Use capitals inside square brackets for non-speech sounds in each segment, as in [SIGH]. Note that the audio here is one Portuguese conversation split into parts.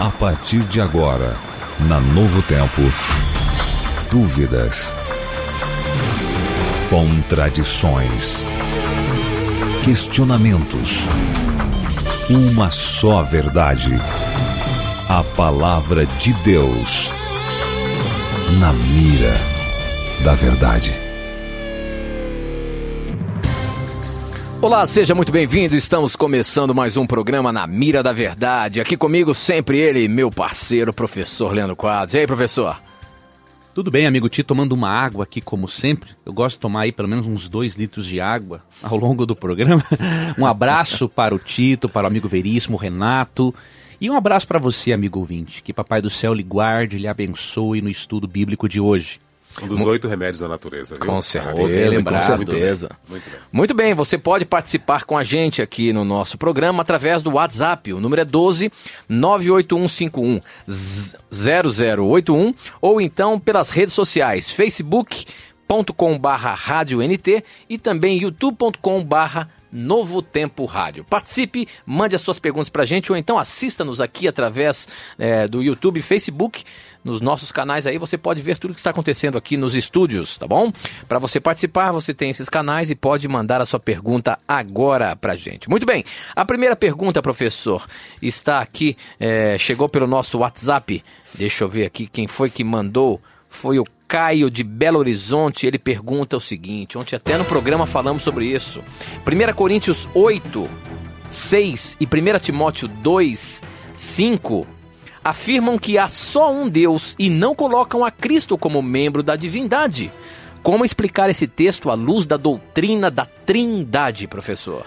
A partir de agora, na Novo Tempo, dúvidas, contradições, questionamentos. Uma só verdade. A palavra de Deus. Na mira da verdade. Olá, seja muito bem-vindo. Estamos começando mais um programa na Mira da Verdade. Aqui comigo sempre ele, meu parceiro, professor Leandro Quadros. E aí, professor? Tudo bem, amigo Tito, tomando uma água aqui como sempre. Eu gosto de tomar aí pelo menos uns dois litros de água ao longo do programa. [LAUGHS] Um abraço para o Tito, para o amigo Veríssimo, Renato. E um abraço para você, amigo ouvinte. Que Papai do Céu lhe guarde, lhe abençoe no estudo bíblico de hoje. Um dos oito remédios da natureza, viu? Com certeza, com certeza. Muito bem. Muito bem, você pode participar com a gente aqui no nosso programa através do WhatsApp. O número é 12 98151 0081 ou então pelas redes sociais, facebook.com barra rádio NT e também youtube.com barra Novo Tempo Rádio. Participe, mande as suas perguntas pra gente ou então assista-nos aqui através é, do YouTube e Facebook nos nossos canais aí, você pode ver tudo que está acontecendo aqui nos estúdios, tá bom? Para você participar, você tem esses canais e pode mandar a sua pergunta agora pra gente. Muito bem, a primeira pergunta, professor, está aqui, é, chegou pelo nosso WhatsApp. Deixa eu ver aqui quem foi que mandou. Foi o Caio de Belo Horizonte, ele pergunta o seguinte: ontem até no programa falamos sobre isso. 1 Coríntios 8, 6 e 1 Timóteo 2, 5 afirmam que há só um Deus e não colocam a Cristo como membro da divindade. Como explicar esse texto à luz da doutrina da Trindade, professor?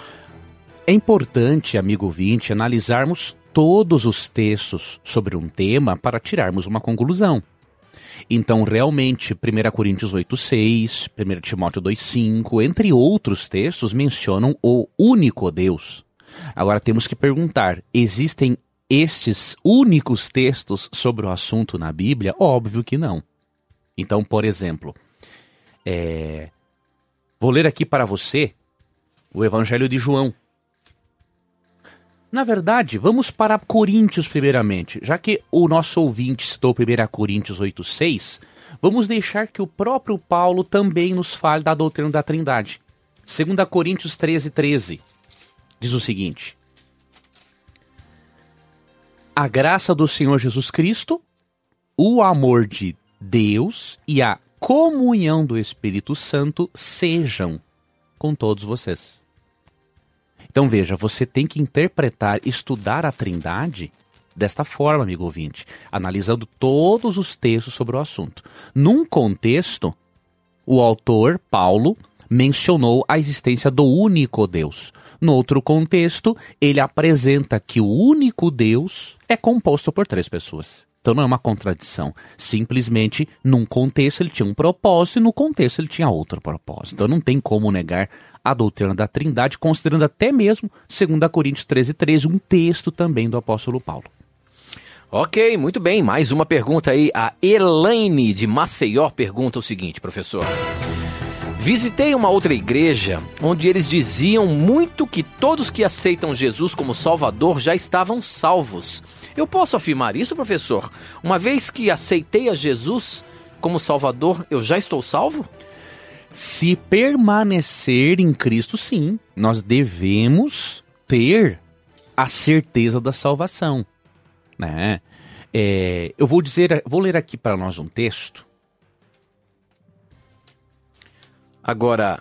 É importante, amigo ouvinte, analisarmos todos os textos sobre um tema para tirarmos uma conclusão. Então, realmente, 1 Coríntios 8,6, 1 Timóteo 2,5, entre outros textos, mencionam o único Deus. Agora temos que perguntar: existem estes únicos textos sobre o assunto na Bíblia? Óbvio que não. Então, por exemplo, é... vou ler aqui para você o Evangelho de João. Na verdade, vamos para Coríntios primeiramente. Já que o nosso ouvinte citou 1 Coríntios 8,6, vamos deixar que o próprio Paulo também nos fale da doutrina da Trindade. 2 Coríntios 13,13 13, diz o seguinte: a graça do Senhor Jesus Cristo, o amor de Deus e a comunhão do Espírito Santo sejam com todos vocês. Então veja, você tem que interpretar, estudar a Trindade desta forma, amigo ouvinte, analisando todos os textos sobre o assunto. Num contexto, o autor, Paulo, mencionou a existência do único Deus. No outro contexto, ele apresenta que o único Deus é composto por três pessoas. Então não é uma contradição. Simplesmente, num contexto ele tinha um propósito e no contexto ele tinha outro propósito. Então não tem como negar a doutrina da Trindade, considerando até mesmo 2 Coríntios 13, 13, um texto também do apóstolo Paulo. Ok, muito bem. Mais uma pergunta aí. A Elaine de Maceió pergunta o seguinte, professor. Visitei uma outra igreja onde eles diziam muito que todos que aceitam Jesus como Salvador já estavam salvos. Eu posso afirmar isso, professor? Uma vez que aceitei a Jesus como Salvador, eu já estou salvo? Se permanecer em Cristo, sim, nós devemos ter a certeza da salvação, né? É, eu vou dizer, vou ler aqui para nós um texto Agora,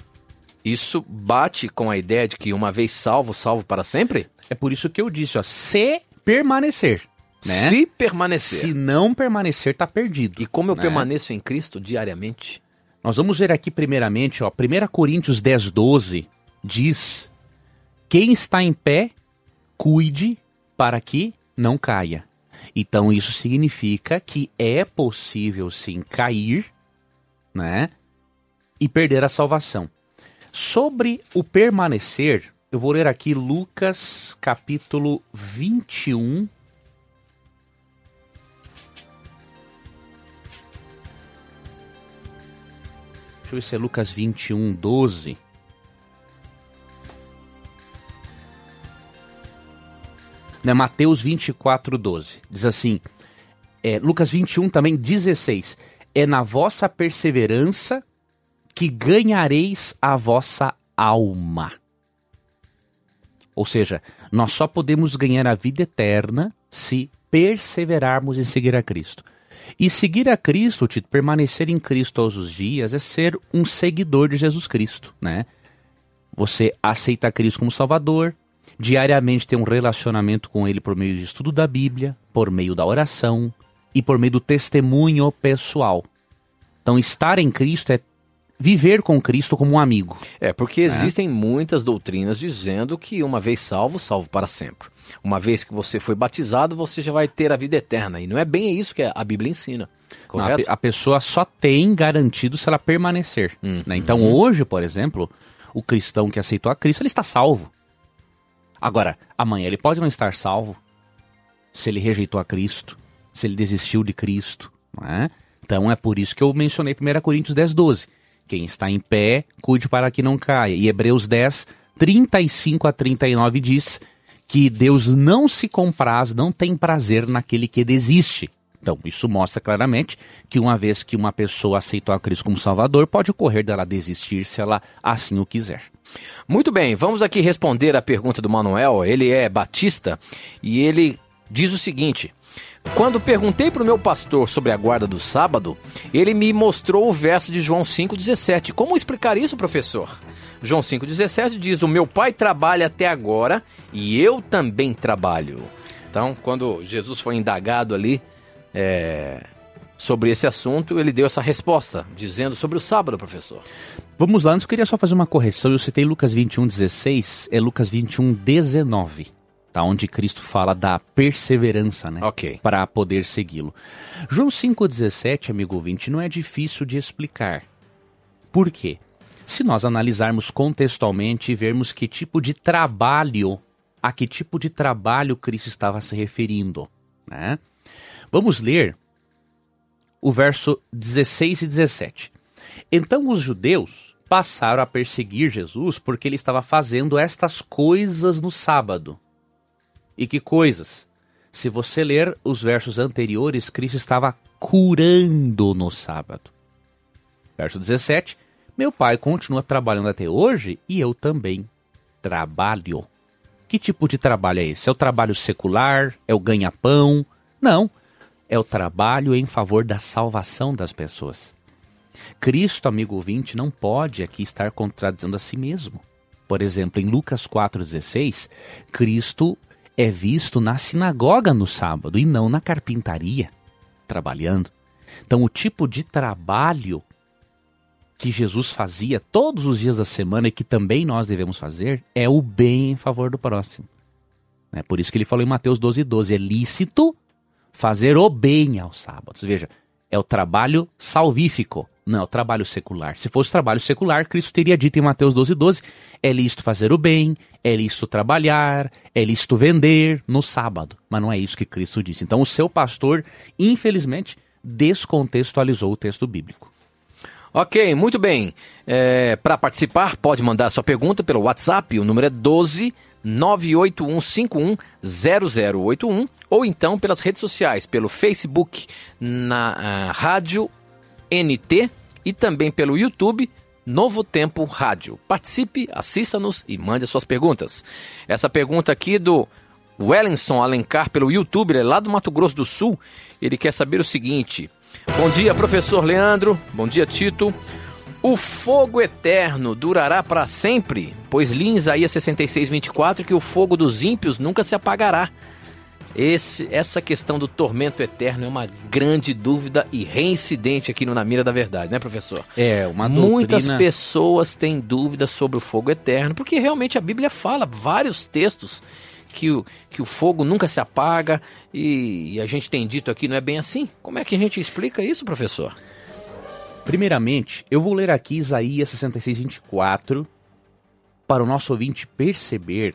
isso bate com a ideia de que uma vez salvo, salvo para sempre? É por isso que eu disse, ó, se permanecer. Né? Se permanecer. Se não permanecer, tá perdido. E como eu né? permaneço em Cristo diariamente? Nós vamos ver aqui primeiramente, ó, 1 Coríntios 10, 12 diz: Quem está em pé, cuide para que não caia. Então isso significa que é possível sim cair, né? E perder a salvação. Sobre o permanecer, eu vou ler aqui Lucas capítulo 21. Deixa eu ver se é Lucas 21, 12. né, Mateus 24, 12. Diz assim, é, Lucas 21 também, 16. É na vossa perseverança que ganhareis a vossa alma. Ou seja, nós só podemos ganhar a vida eterna se perseverarmos em seguir a Cristo. E seguir a Cristo, Tito, permanecer em Cristo todos os dias, é ser um seguidor de Jesus Cristo, né? Você aceita Cristo como Salvador, diariamente tem um relacionamento com Ele por meio de estudo da Bíblia, por meio da oração e por meio do testemunho pessoal. Então, estar em Cristo é viver com Cristo como um amigo. É, porque né? existem muitas doutrinas dizendo que uma vez salvo, salvo para sempre. Uma vez que você foi batizado, você já vai ter a vida eterna. E não é bem isso que a Bíblia ensina. Correto? Não, a, pessoa só tem garantido se ela permanecer. Hum, né? Então, hum. hoje, por exemplo, o cristão que aceitou a Cristo, ele está salvo. Agora, amanhã ele pode não estar salvo se ele rejeitou a Cristo, se ele desistiu de Cristo. É? Então é por isso que eu mencionei 1 Coríntios 10, 12. Quem está em pé, cuide para que não caia. E Hebreus 10, 35 a 39 diz que Deus não se compraz, não tem prazer naquele que desiste. Então, isso mostra claramente que uma vez que uma pessoa aceitou a Cristo como Salvador, pode ocorrer dela desistir se ela assim o quiser. Muito bem, vamos aqui responder a pergunta do Manuel. Ele é batista e ele diz o seguinte: quando perguntei para o meu pastor sobre a guarda do sábado, ele me mostrou o verso de João 5,17. Como explicar isso, professor? João 5,17 diz: O meu pai trabalha até agora e eu também trabalho. Então, quando Jesus foi indagado ali é, sobre esse assunto, ele deu essa resposta, dizendo sobre o sábado, professor. Vamos lá, antes eu queria só fazer uma correção. Eu citei Lucas 21, 16, é Lucas 21, 19. Tá, onde Cristo fala da perseverança, né? Ok. Para poder segui-lo. João 5,17, amigo ouvinte, não é difícil de explicar. Por quê? Se nós analisarmos contextualmente e vermos que tipo de trabalho, a que tipo de trabalho Cristo estava se referindo, né? Vamos ler o verso 16 e 17. Então os judeus passaram a perseguir Jesus porque ele estava fazendo estas coisas no sábado. E que coisas? Se você ler os versos anteriores, Cristo estava curando no sábado. Verso 17: Meu pai continua trabalhando até hoje e eu também trabalho. Que tipo de trabalho é esse? É o trabalho secular? É o ganha-pão? Não é o trabalho em favor da salvação das pessoas. Cristo, amigo ouvinte, não pode aqui estar contradizendo a si mesmo. Por exemplo, em Lucas 4,16, Cristo é visto na sinagoga no sábado e não na carpintaria, trabalhando. Então, o tipo de trabalho que Jesus fazia todos os dias da semana e que também nós devemos fazer é o bem em favor do próximo. É por isso que ele falou em Mateus 12,12: 12, é lícito fazer o bem aos sábados. Veja, é o trabalho salvífico, não é o trabalho secular. Se fosse trabalho secular, Cristo teria dito em Mateus 12, 12: é lícito fazer o bem, é lícito trabalhar, é lícito vender no sábado. Mas não é isso que Cristo disse. Então, o seu pastor, infelizmente, descontextualizou o texto bíblico. Ok, muito bem. É, Para participar, pode mandar sua pergunta pelo WhatsApp, o número é 12 981510081 ou então pelas redes sociais, pelo Facebook na uh, Rádio NT e também pelo YouTube Novo Tempo Rádio. Participe, assista-nos e mande as suas perguntas. Essa pergunta aqui do Wellington Alencar pelo YouTube, ele é lá do Mato Grosso do Sul. Ele quer saber o seguinte: Bom dia, professor Leandro. Bom dia, Tito. O fogo eterno durará para sempre? Pois li em Isaías 66, 24 que o fogo dos ímpios nunca se apagará. Esse, essa questão do tormento eterno é uma grande dúvida e reincidente aqui no Na Mira da Verdade, né, professor? É, uma doutrina... Muitas pessoas têm dúvidas sobre o fogo eterno, porque realmente a Bíblia fala vários textos que o, que o fogo nunca se apaga e, e a gente tem dito aqui não é bem assim. Como é que a gente explica isso, professor? Primeiramente, eu vou ler aqui Isaías 66, 24, para o nosso ouvinte perceber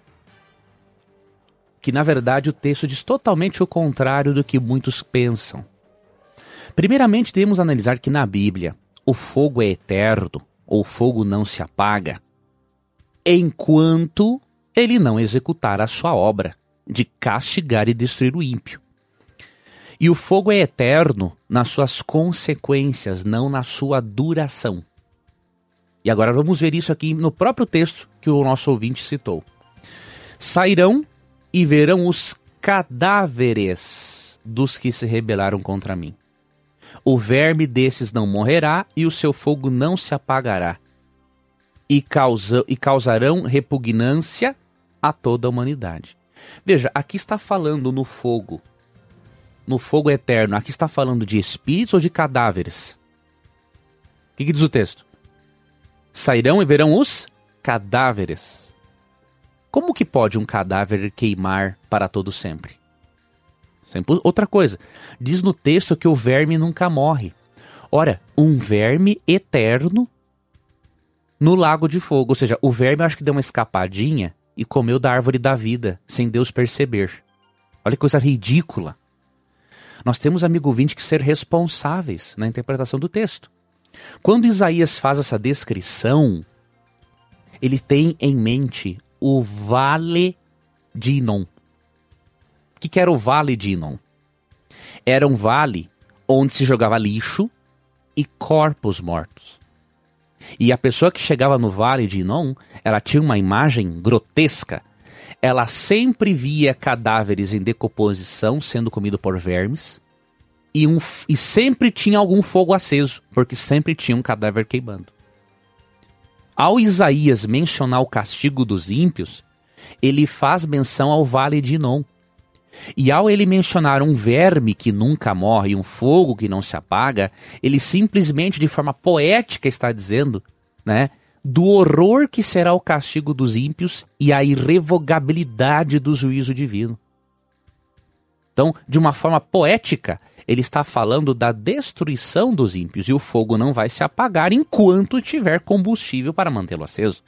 que, na verdade, o texto diz totalmente o contrário do que muitos pensam. Primeiramente, devemos analisar que na Bíblia o fogo é eterno, ou o fogo não se apaga, enquanto ele não executar a sua obra. de castigar e destruir o ímpio. E o fogo é eterno nas suas consequências, não na sua duração. E agora vamos ver isso aqui no próprio texto que o nosso ouvinte citou. Sairão e verão os cadáveres dos que se rebelaram contra mim. O verme desses não morrerá e o seu fogo não se apagará. E, causa, e causarão repugnância a toda a humanidade. Veja, aqui está falando no fogo no fogo eterno, aqui está falando de espíritos ou de cadáveres? O que, que diz o texto? Sairão e verão os cadáveres. Como que pode um cadáver queimar para todo sempre? Outra coisa, diz no texto que o verme nunca morre. Ora, um verme eterno no lago de fogo. Ou seja, o verme acho que deu uma escapadinha e comeu da árvore da vida, sem Deus perceber. Olha que coisa ridícula. Nós temos, amigo ouvinte, que ser responsáveis na interpretação do texto. Quando Isaías faz essa descrição, ele tem em mente o Vale de Inon. O que, que era o Vale de Inon? Era um vale onde se jogava lixo e corpos mortos. E a pessoa que chegava no Vale de Inon, ela tinha uma imagem grotesca ela sempre via cadáveres em decomposição sendo comido por vermes e, um, e sempre tinha algum fogo aceso, porque sempre tinha um cadáver queimando. Ao Isaías mencionar o castigo dos ímpios, ele faz menção ao vale de Inon. E ao ele mencionar um verme que nunca morre, um fogo que não se apaga, ele simplesmente de forma poética está dizendo, né, do horror que será o castigo dos ímpios e a irrevogabilidade do juízo divino. Então, de uma forma poética, ele está falando da destruição dos ímpios e o fogo não vai se apagar enquanto tiver combustível para mantê-lo aceso.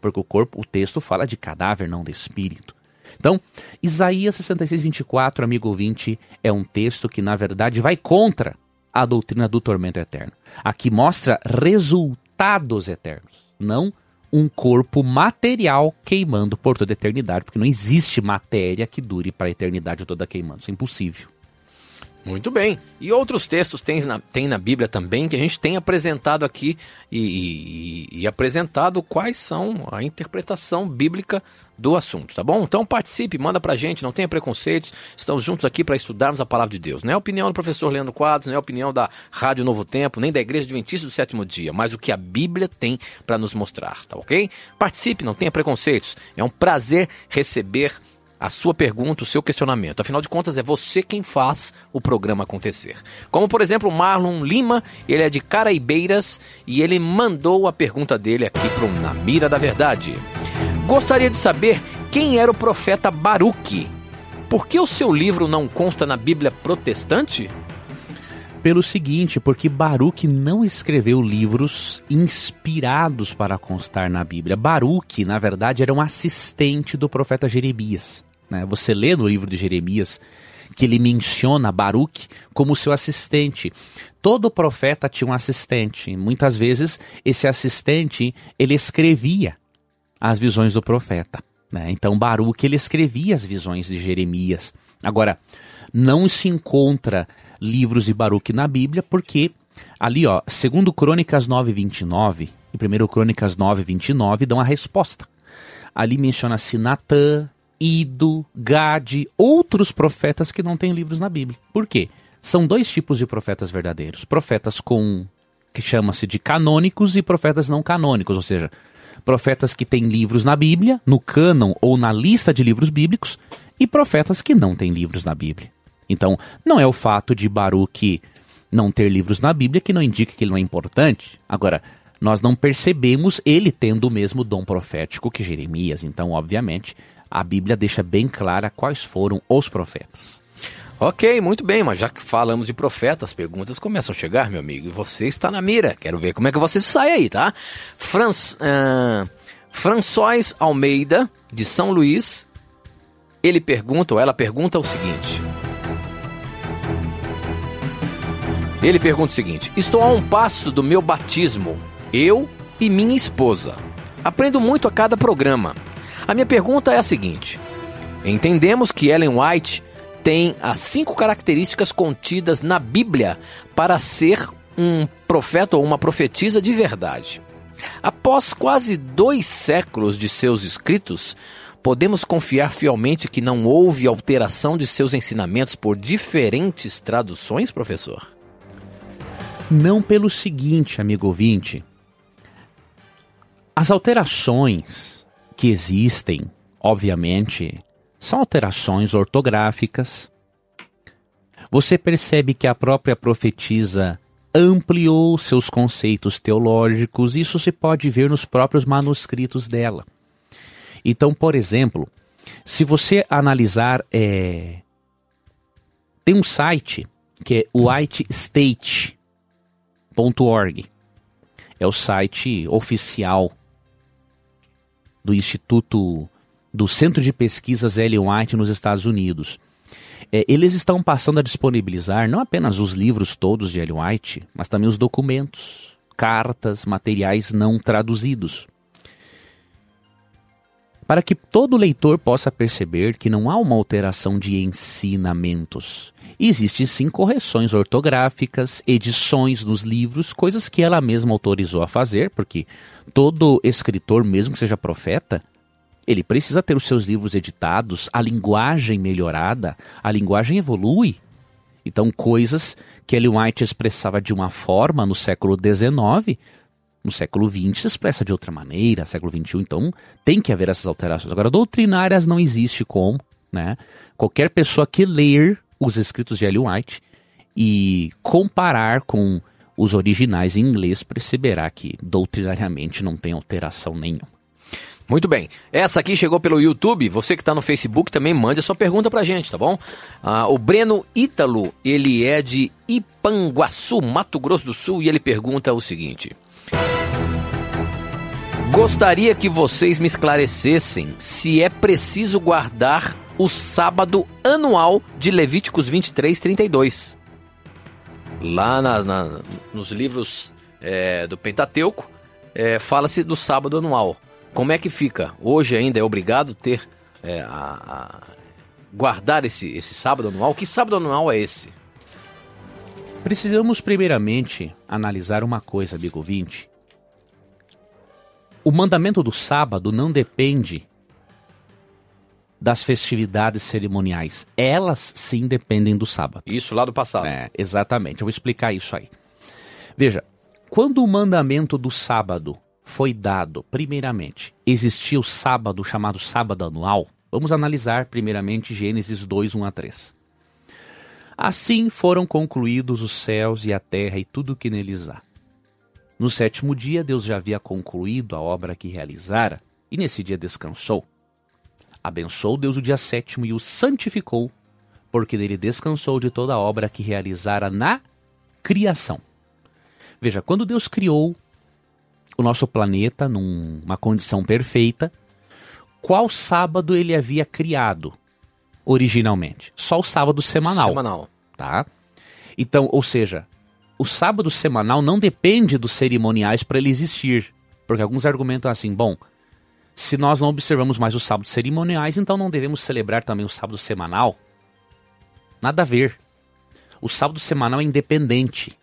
Porque o corpo, o texto fala de cadáver, não de espírito. Então, Isaías 66, 24, amigo ouvinte, é um texto que, na verdade, vai contra a doutrina do tormento eterno. Aqui mostra resultados eternos não um corpo material queimando por toda a eternidade, porque não existe matéria que dure para a eternidade toda queimando. Isso é impossível. Muito bem. E outros textos tem na, tem na Bíblia também que a gente tem apresentado aqui e, e, e, apresentado quais são a interpretação bíblica do assunto, tá bom? Então participe, manda pra gente, não tenha preconceitos, estamos juntos aqui para estudarmos a palavra de Deus. Não é a opinião do professor Leandro Quadros, não é a opinião da Rádio Novo Tempo, nem da Igreja Adventista do Sétimo Dia, mas o que a Bíblia tem para nos mostrar, tá ok? Participe, não tenha preconceitos. É um prazer receber a sua pergunta, o seu questionamento. Afinal de contas, é você quem faz o programa acontecer. Como, por exemplo, Marlon Lima, ele é de Caraibeiras e ele mandou a pergunta dele aqui para o Na Mira da Verdade. Gostaria de saber quem era o profeta Baruque. Por que o seu livro não consta na Bíblia protestante? Pelo seguinte, porque Baruque não escreveu livros inspirados para constar na Bíblia. Baruque, na verdade, era um assistente do profeta Jeremias. Né? Você lê no livro de Jeremias que ele menciona Baruch como seu assistente. Todo profeta tinha um assistente. Muitas vezes esse assistente ele escrevia as visões do profeta. Né? Então Baruch ele escrevia as visões de Jeremias. Agora não se encontra livros de Baruch na Bíblia porque ali ó, segundo Crônicas 9:29 e primeiro Crônicas 9:29 dão a resposta. Ali menciona-se Natã, Ido, Gade, outros profetas que não têm livros na Bíblia. Por quê? São dois tipos de profetas verdadeiros: profetas com que chama-se de canônicos e profetas não canônicos, ou seja, profetas que têm livros na Bíblia, no cânon ou na lista de livros bíblicos, e profetas que não têm livros na Bíblia. Então, não é o fato de Baruch não ter livros na Bíblia que não indica que ele não é importante. Agora, nós não percebemos ele tendo o mesmo dom profético que Jeremias. Então, obviamente, a Bíblia deixa bem clara quais foram os profetas. Ok, muito bem, mas já que falamos de profetas, perguntas começam a chegar, meu amigo, e você está na mira. Quero ver como é que você sai aí, tá? Franz, uh, François Almeida, de São Luís, ele pergunta, ou ela pergunta o seguinte. Ele pergunta o seguinte: Estou a um passo do meu batismo, eu e minha esposa. Aprendo muito a cada programa. A minha pergunta é a seguinte: Entendemos que Ellen White tem as cinco características contidas na Bíblia para ser um profeta ou uma profetisa de verdade. Após quase dois séculos de seus escritos, podemos confiar fielmente que não houve alteração de seus ensinamentos por diferentes traduções, professor? Não pelo seguinte, amigo ouvinte. As alterações que existem, obviamente, são alterações ortográficas. Você percebe que a própria profetisa ampliou seus conceitos teológicos, isso se pode ver nos próprios manuscritos dela. Então, por exemplo, se você analisar, é... tem um site que é whitestate.org. É o site oficial do Instituto do Centro de Pesquisas Ellen White nos Estados Unidos. É, eles estão passando a disponibilizar não apenas os livros todos de Ellen White, mas também os documentos, cartas, materiais não traduzidos para que todo leitor possa perceber que não há uma alteração de ensinamentos. Existem sim correções ortográficas, edições dos livros, coisas que ela mesma autorizou a fazer, porque todo escritor, mesmo que seja profeta, ele precisa ter os seus livros editados, a linguagem melhorada, a linguagem evolui. Então, coisas que Ellen White expressava de uma forma no século XIX, no século XX se expressa de outra maneira, século XXI, então tem que haver essas alterações. Agora, doutrinárias não existe como, né? Qualquer pessoa que ler os escritos de Ellen White e comparar com os originais em inglês perceberá que doutrinariamente não tem alteração nenhuma. Muito bem. Essa aqui chegou pelo YouTube. Você que está no Facebook também mande a sua pergunta para a gente, tá bom? Ah, o Breno Ítalo, ele é de Ipanguaçu, Mato Grosso do Sul, e ele pergunta o seguinte: Gostaria que vocês me esclarecessem se é preciso guardar o sábado anual de Levíticos 23, 32. Lá na, na, nos livros é, do Pentateuco, é, fala-se do sábado anual. Como é que fica? Hoje ainda é obrigado ter é, a, a guardar esse, esse sábado anual? Que sábado anual é esse? Precisamos primeiramente analisar uma coisa, amigo 20. O mandamento do sábado não depende das festividades cerimoniais. Elas sim dependem do sábado. Isso lá do passado. É, exatamente. Eu vou explicar isso aí. Veja, quando o mandamento do sábado foi dado, primeiramente, existia o sábado chamado sábado anual. Vamos analisar primeiramente Gênesis 2, 1 a 3. Assim foram concluídos os céus e a terra e tudo o que neles há. No sétimo dia, Deus já havia concluído a obra que realizara, e nesse dia descansou. Abençoou Deus o dia sétimo e o santificou, porque nele descansou de toda a obra que realizara na criação. Veja, quando Deus criou o nosso planeta numa condição perfeita, qual sábado ele havia criado originalmente? Só o sábado semanal. Semanal. Tá? Então, ou seja, o sábado semanal não depende dos cerimoniais para ele existir. Porque alguns argumentam assim, bom, se nós não observamos mais os sábados cerimoniais, então não devemos celebrar também o sábado semanal? Nada a ver. O sábado semanal é independente.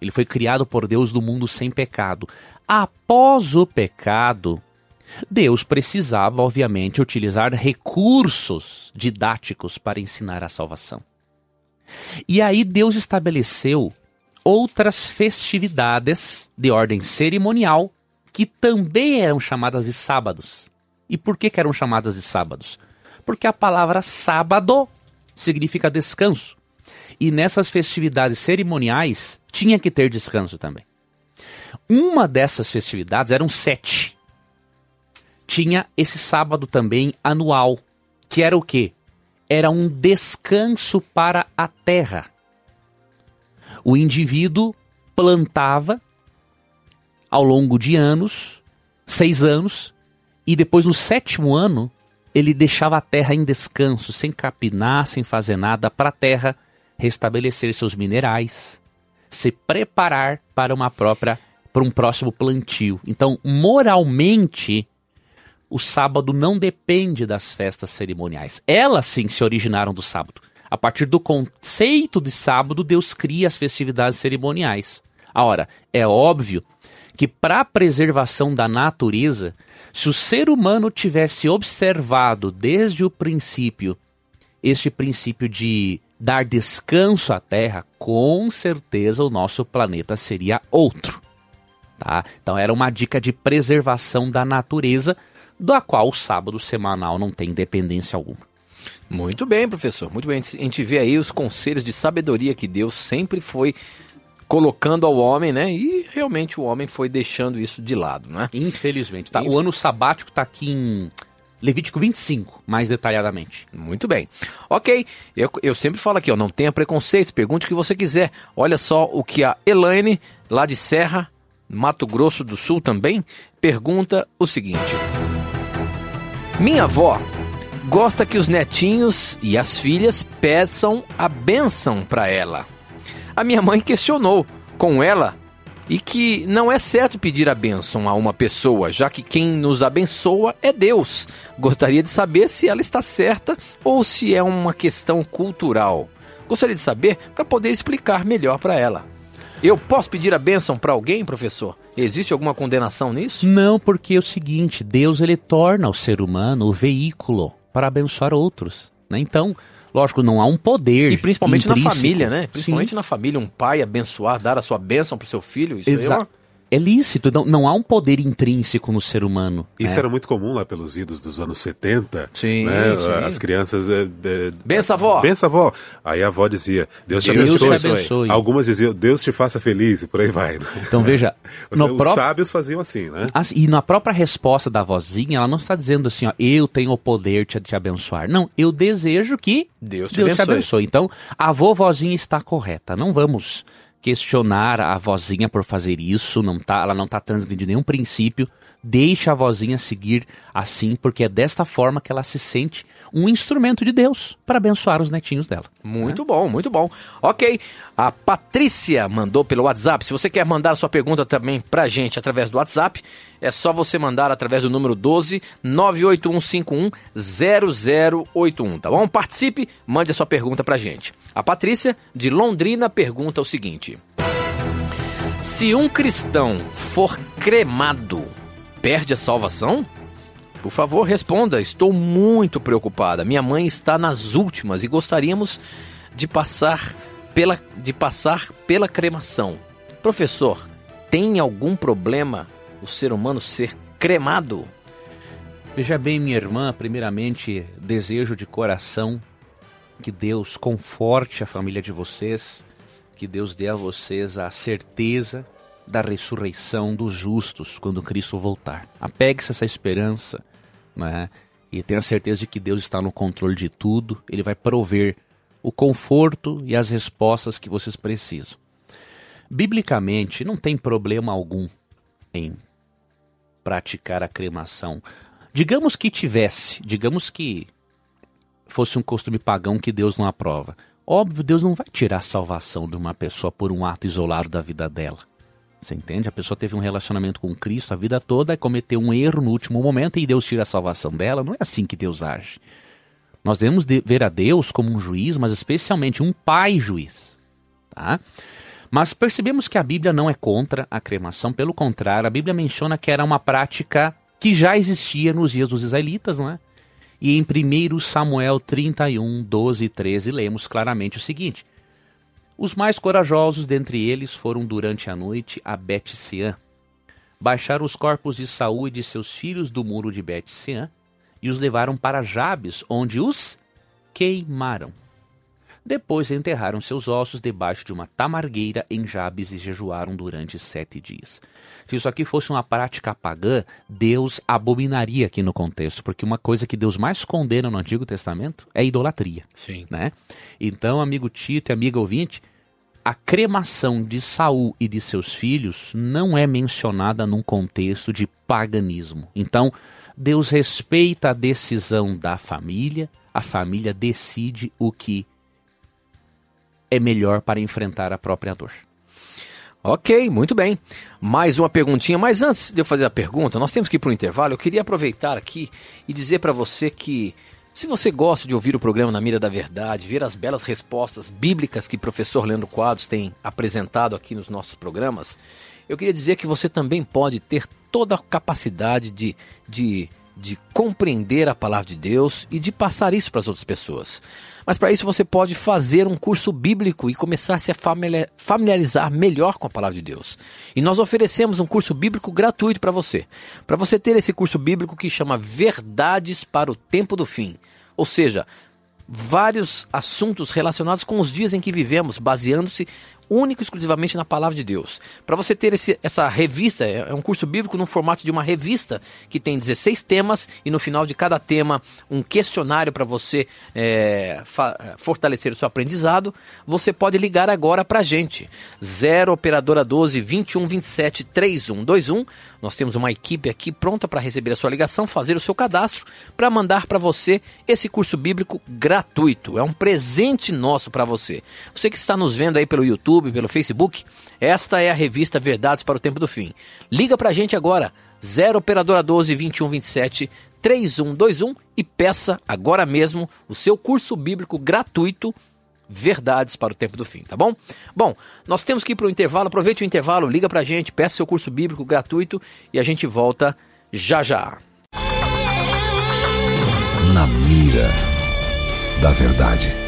Ele foi criado por Deus do mundo sem pecado. Após o pecado, Deus precisava, obviamente, utilizar recursos didáticos para ensinar a salvação. E aí Deus estabeleceu outras festividades de ordem cerimonial que também eram chamadas de sábados. E por que, que eram chamadas de sábados? Porque a palavra sábado significa descanso. E nessas festividades cerimoniais tinha que ter descanso também. Uma dessas festividades eram sete. Tinha esse sábado também anual, que era o quê? Era um descanso para a terra. O indivíduo plantava ao longo de anos, seis anos, e depois no sétimo ano ele deixava a terra em descanso, sem capinar, sem fazer nada, para a terra restabelecer seus minerais, se preparar para uma própria para um próximo plantio. Então, moralmente, o sábado não depende das festas cerimoniais. Elas sim se originaram do sábado. A partir do conceito de sábado, Deus cria as festividades cerimoniais. Ora, é óbvio que para a preservação da natureza, se o ser humano tivesse observado desde o princípio este princípio de dar descanso à Terra, com certeza o nosso planeta seria outro. Tá? Então era uma dica de preservação da natureza, da qual o sábado semanal não tem dependência alguma. Muito bem, professor. Muito bem. A gente vê aí os conselhos de sabedoria que Deus sempre foi colocando ao homem, né? E realmente o homem foi deixando isso de lado, né? Infelizmente. Tá? O ano sabático está aqui em Levítico 25, mais detalhadamente. Muito bem. Ok, eu, eu sempre falo aqui, ó, não tenha preconceitos, pergunte o que você quiser. Olha só o que a Elaine, lá de Serra, Mato Grosso do Sul também, pergunta o seguinte. Minha avó gosta que os netinhos e as filhas peçam a bênção para ela. A minha mãe questionou com ela e que não é certo pedir a bênção a uma pessoa, já que quem nos abençoa é Deus. Gostaria de saber se ela está certa ou se é uma questão cultural. Gostaria de saber para poder explicar melhor para ela. Eu posso pedir a bênção para alguém, professor? Existe alguma condenação nisso? Não, porque é o seguinte, Deus ele torna o ser humano o veículo para abençoar outros. Né? Então, lógico, não há um poder. E principalmente intrínseco. na família, né? Principalmente Sim. na família, um pai abençoar, dar a sua bênção para o seu filho. Isso Exato. é uma é lícito, não, não há um poder intrínseco no ser humano. Isso é. era muito comum lá pelos idos dos anos 70. Sim, né? sim. As crianças. É, é, bença avó. Bença avó. Aí a avó dizia, Deus te, Deus abençoe. te abençoe. Algumas diziam, Deus te faça feliz, e por aí vai. Né? Então veja. [LAUGHS] Os, no os pró... sábios faziam assim, né? As, e na própria resposta da vozinha, ela não está dizendo assim, ó, eu tenho o poder de te abençoar. Não, eu desejo que Deus te, Deus abençoe. te abençoe. Então, a vovozinha está correta. Não vamos questionar a vozinha por fazer isso, não tá, ela não está transgredindo nenhum princípio. Deixa a vozinha seguir assim, porque é desta forma que ela se sente um instrumento de Deus para abençoar os netinhos dela. Muito né? bom, muito bom. Ok, a Patrícia mandou pelo WhatsApp. Se você quer mandar a sua pergunta também pra gente através do WhatsApp, é só você mandar através do número 12 98151 0081, tá bom? Participe, mande a sua pergunta pra gente. A Patrícia, de Londrina, pergunta o seguinte: Se um cristão for cremado, perde a salvação? Por favor, responda. Estou muito preocupada. Minha mãe está nas últimas e gostaríamos de passar pela, de passar pela cremação. Professor, tem algum problema o ser humano ser cremado? Veja bem, minha irmã, primeiramente, desejo de coração que Deus conforte a família de vocês, que Deus dê a vocês a certeza da ressurreição dos justos quando Cristo voltar. Apegue-se a essa esperança, né? E tenha certeza de que Deus está no controle de tudo, Ele vai prover o conforto e as respostas que vocês precisam. Biblicamente, não tem problema algum em praticar a cremação. Digamos que tivesse, digamos que fosse um costume pagão que Deus não aprova. Óbvio, Deus não vai tirar a salvação de uma pessoa por um ato isolado da vida dela. Você entende? A pessoa teve um relacionamento com Cristo a vida toda cometeu um erro no último momento e Deus tira a salvação dela. Não é assim que Deus age. Nós devemos ver a Deus como um juiz, mas especialmente um pai juiz. Tá? Mas percebemos que a Bíblia não é contra a cremação, pelo contrário, a Bíblia menciona que era uma prática que já existia nos dias dos israelitas, não é? E em 1 Samuel 31, 12 e 13, lemos claramente o seguinte: Os mais corajosos dentre eles foram durante a noite a Bet-Sean. Baixaram os corpos de Saul e de seus filhos do muro de Bet-Sean e os levaram para Jabes, onde os queimaram. Depois enterraram seus ossos debaixo de uma tamargueira em Jabes e jejuaram durante sete dias. Se isso aqui fosse uma prática pagã, Deus abominaria aqui no contexto, porque uma coisa que Deus mais condena no Antigo Testamento é idolatria. Sim. Né? Então, amigo Tito e amiga ouvinte, a cremação de Saul e de seus filhos não é mencionada num contexto de paganismo. Então, Deus respeita a decisão da família, a família decide o que é melhor para enfrentar a própria dor. Ok, muito bem. Mais uma perguntinha, mas antes de eu fazer a pergunta, nós temos que ir para o intervalo. Eu queria aproveitar aqui e dizer para você que se você gosta de ouvir o programa Na Mira da Verdade, ver as belas respostas bíblicas que o professor Leandro Quadros tem apresentado aqui nos nossos programas, eu queria dizer que você também pode ter toda a capacidade de, de, de compreender a palavra de Deus e de passar isso para as outras pessoas. Mas para isso você pode fazer um curso bíblico e começar a se familiarizar melhor com a palavra de Deus. E nós oferecemos um curso bíblico gratuito para você. Para você ter esse curso bíblico que chama Verdades para o Tempo do Fim. Ou seja, vários assuntos relacionados com os dias em que vivemos, baseando-se único e exclusivamente na palavra de Deus. Para você ter esse, essa revista, é, é um curso bíblico no formato de uma revista que tem 16 temas e no final de cada tema um questionário para você é, fortalecer o seu aprendizado. Você pode ligar agora para a gente. 0 Operadora 12 21 27 3121. Nós temos uma equipe aqui pronta para receber a sua ligação, fazer o seu cadastro para mandar para você esse curso bíblico gratuito. É um presente nosso para você. Você que está nos vendo aí pelo YouTube, pelo Facebook. Esta é a revista Verdades para o Tempo do Fim. Liga pra gente agora, 0 Operadora 12 21 27 3121 e peça agora mesmo o seu curso bíblico gratuito Verdades para o Tempo do Fim, tá bom? Bom, nós temos que ir para o intervalo. Aproveite o intervalo, liga pra gente, peça seu curso bíblico gratuito e a gente volta já já. Na mira da verdade.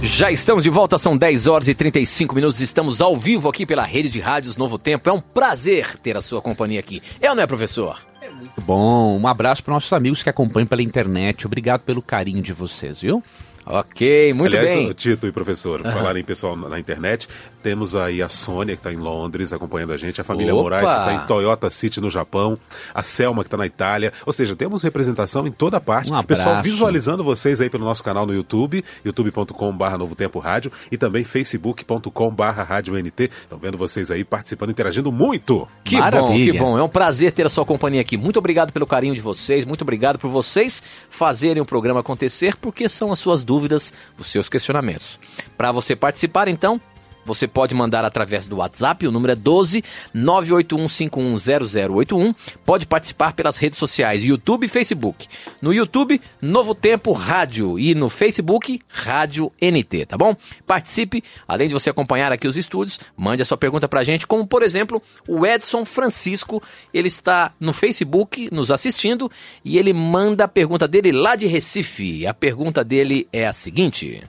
Já estamos de volta, são 10 horas e 35 minutos, estamos ao vivo aqui pela rede de rádios Novo Tempo. É um prazer ter a sua companhia aqui. É ou não é, professor? Muito bom. Um abraço para nossos amigos que acompanham pela internet. Obrigado pelo carinho de vocês, viu? Ok, muito Aliás, bem. Tito e professor, uhum. falar em pessoal na internet, temos aí a Sônia, que está em Londres, acompanhando a gente, a família Opa. Moraes está em Toyota City, no Japão, a Selma, que está na Itália, ou seja, temos representação em toda parte. Um pessoal visualizando vocês aí pelo nosso canal no YouTube, youtube.com.br Novo Tempo Rádio e também facebook.com.br Rádio NT. Estão vendo vocês aí participando, interagindo muito. Que Maravilha. bom, que bom. É um prazer ter a sua companhia aqui. Muito obrigado pelo carinho de vocês, muito obrigado por vocês fazerem o programa acontecer, porque são as suas dúvidas, os seus questionamentos. Para você participar, então, você pode mandar através do WhatsApp, o número é 12 981510081. Pode participar pelas redes sociais, YouTube e Facebook. No YouTube, Novo Tempo Rádio e no Facebook, Rádio NT, tá bom? Participe, além de você acompanhar aqui os estúdios, mande a sua pergunta pra gente, como por exemplo, o Edson Francisco, ele está no Facebook nos assistindo e ele manda a pergunta dele lá de Recife. A pergunta dele é a seguinte: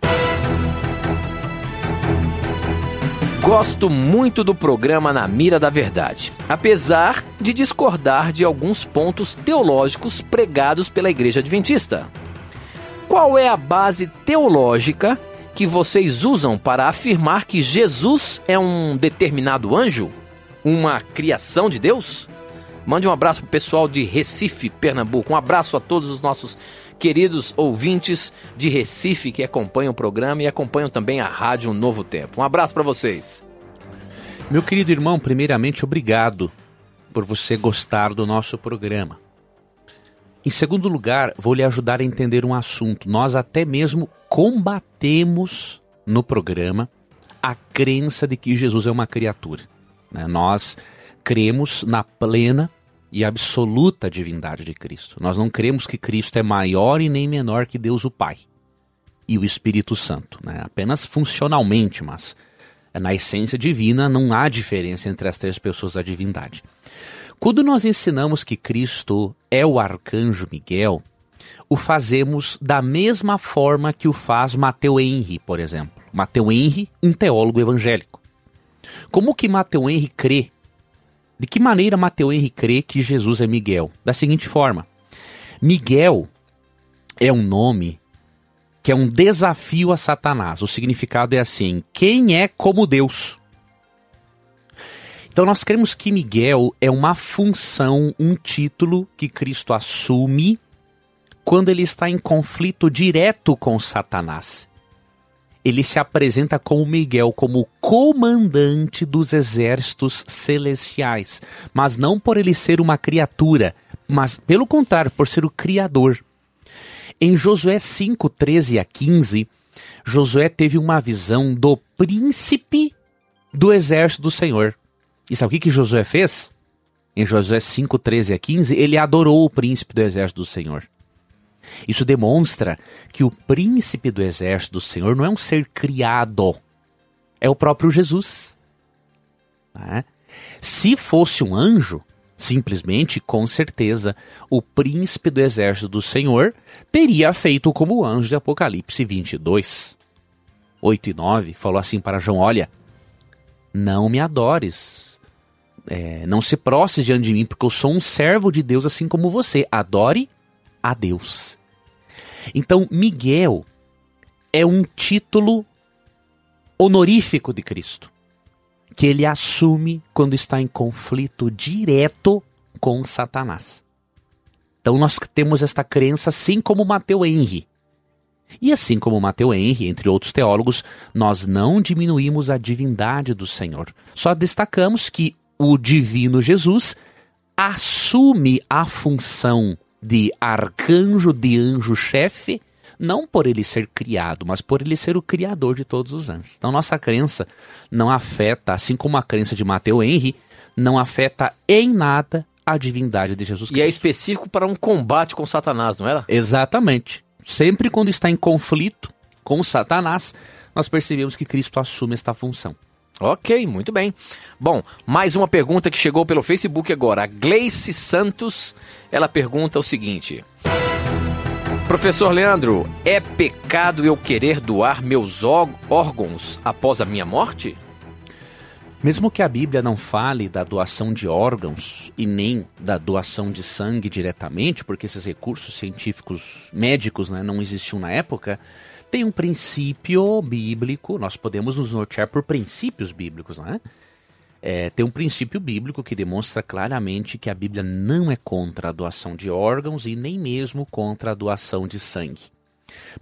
Gosto muito do programa Na Mira da Verdade, apesar de discordar de alguns pontos teológicos pregados pela Igreja Adventista. Qual é a base teológica que vocês usam para afirmar que Jesus é um determinado anjo? Uma criação de Deus? Mande um abraço pro pessoal de Recife, Pernambuco. Um abraço a todos os nossos queridos ouvintes de Recife que acompanham o programa e acompanham também a Rádio Novo Tempo. Um abraço para vocês. Meu querido irmão, primeiramente, obrigado por você gostar do nosso programa. Em segundo lugar, vou lhe ajudar a entender um assunto. Nós até mesmo combatemos no programa a crença de que Jesus é uma criatura. Né? Nós cremos na plena e absoluta divindade de Cristo. Nós não cremos que Cristo é maior e nem menor que Deus o Pai e o Espírito Santo, né? apenas funcionalmente, mas na essência divina não há diferença entre as três pessoas da divindade. Quando nós ensinamos que Cristo é o arcanjo Miguel, o fazemos da mesma forma que o faz Mateu Henry, por exemplo. Mateu Henry, um teólogo evangélico. Como que Mateu Henry crê de que maneira Mateu Henrique crê que Jesus é Miguel? Da seguinte forma: Miguel é um nome que é um desafio a Satanás. O significado é assim: quem é como Deus? Então nós cremos que Miguel é uma função, um título que Cristo assume quando ele está em conflito direto com Satanás ele se apresenta como Miguel, como comandante dos exércitos celestiais, mas não por ele ser uma criatura, mas pelo contrário, por ser o criador. Em Josué 5, 13 a 15, Josué teve uma visão do príncipe do exército do Senhor. E sabe o que, que Josué fez? Em Josué 5, 13 a 15, ele adorou o príncipe do exército do Senhor. Isso demonstra que o príncipe do exército do Senhor não é um ser criado, é o próprio Jesus. Né? Se fosse um anjo, simplesmente, com certeza, o príncipe do exército do Senhor teria feito como o anjo de Apocalipse 22, 8 e 9, falou assim para João: Olha, não me adores, é, não se prostes diante de mim, porque eu sou um servo de Deus assim como você. Adore a Deus. Então, Miguel é um título honorífico de Cristo, que ele assume quando está em conflito direto com Satanás. Então nós temos esta crença assim como Mateu Henry. E assim como Mateu Henry, entre outros teólogos, nós não diminuímos a divindade do Senhor. Só destacamos que o divino Jesus assume a função de arcanjo, de anjo-chefe, não por ele ser criado, mas por ele ser o criador de todos os anjos. Então nossa crença não afeta, assim como a crença de Mateu Henry, não afeta em nada a divindade de Jesus Cristo. E é específico para um combate com Satanás, não era? Exatamente. Sempre quando está em conflito com Satanás, nós percebemos que Cristo assume esta função. Ok, muito bem. Bom, mais uma pergunta que chegou pelo Facebook agora. A Gleice Santos, ela pergunta o seguinte: Professor Leandro, é pecado eu querer doar meus órgãos após a minha morte? Mesmo que a Bíblia não fale da doação de órgãos e nem da doação de sangue diretamente, porque esses recursos científicos médicos né, não existiam na época, tem um princípio bíblico, nós podemos nos nortear por princípios bíblicos, né? É, tem um princípio bíblico que demonstra claramente que a Bíblia não é contra a doação de órgãos e nem mesmo contra a doação de sangue.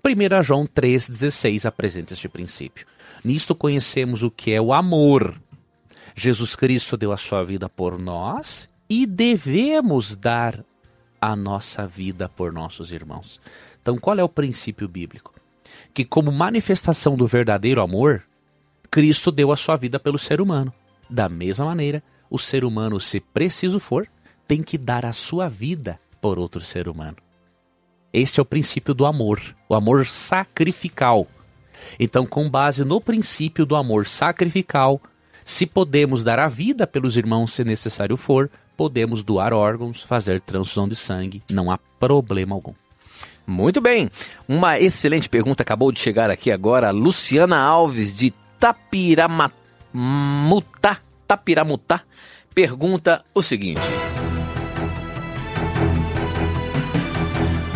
1 João 3,16 apresenta este princípio. Nisto conhecemos o que é o amor. Jesus Cristo deu a sua vida por nós e devemos dar a nossa vida por nossos irmãos. Então, qual é o princípio bíblico? Que, como manifestação do verdadeiro amor, Cristo deu a sua vida pelo ser humano. Da mesma maneira, o ser humano, se preciso for, tem que dar a sua vida por outro ser humano. Este é o princípio do amor, o amor sacrificial. Então, com base no princípio do amor sacrificial, se podemos dar a vida pelos irmãos se necessário for, podemos doar órgãos, fazer transfusão de sangue, não há problema algum. Muito bem. Uma excelente pergunta acabou de chegar aqui agora. Luciana Alves, de Tapiramutá, Tapiramutá, pergunta o seguinte.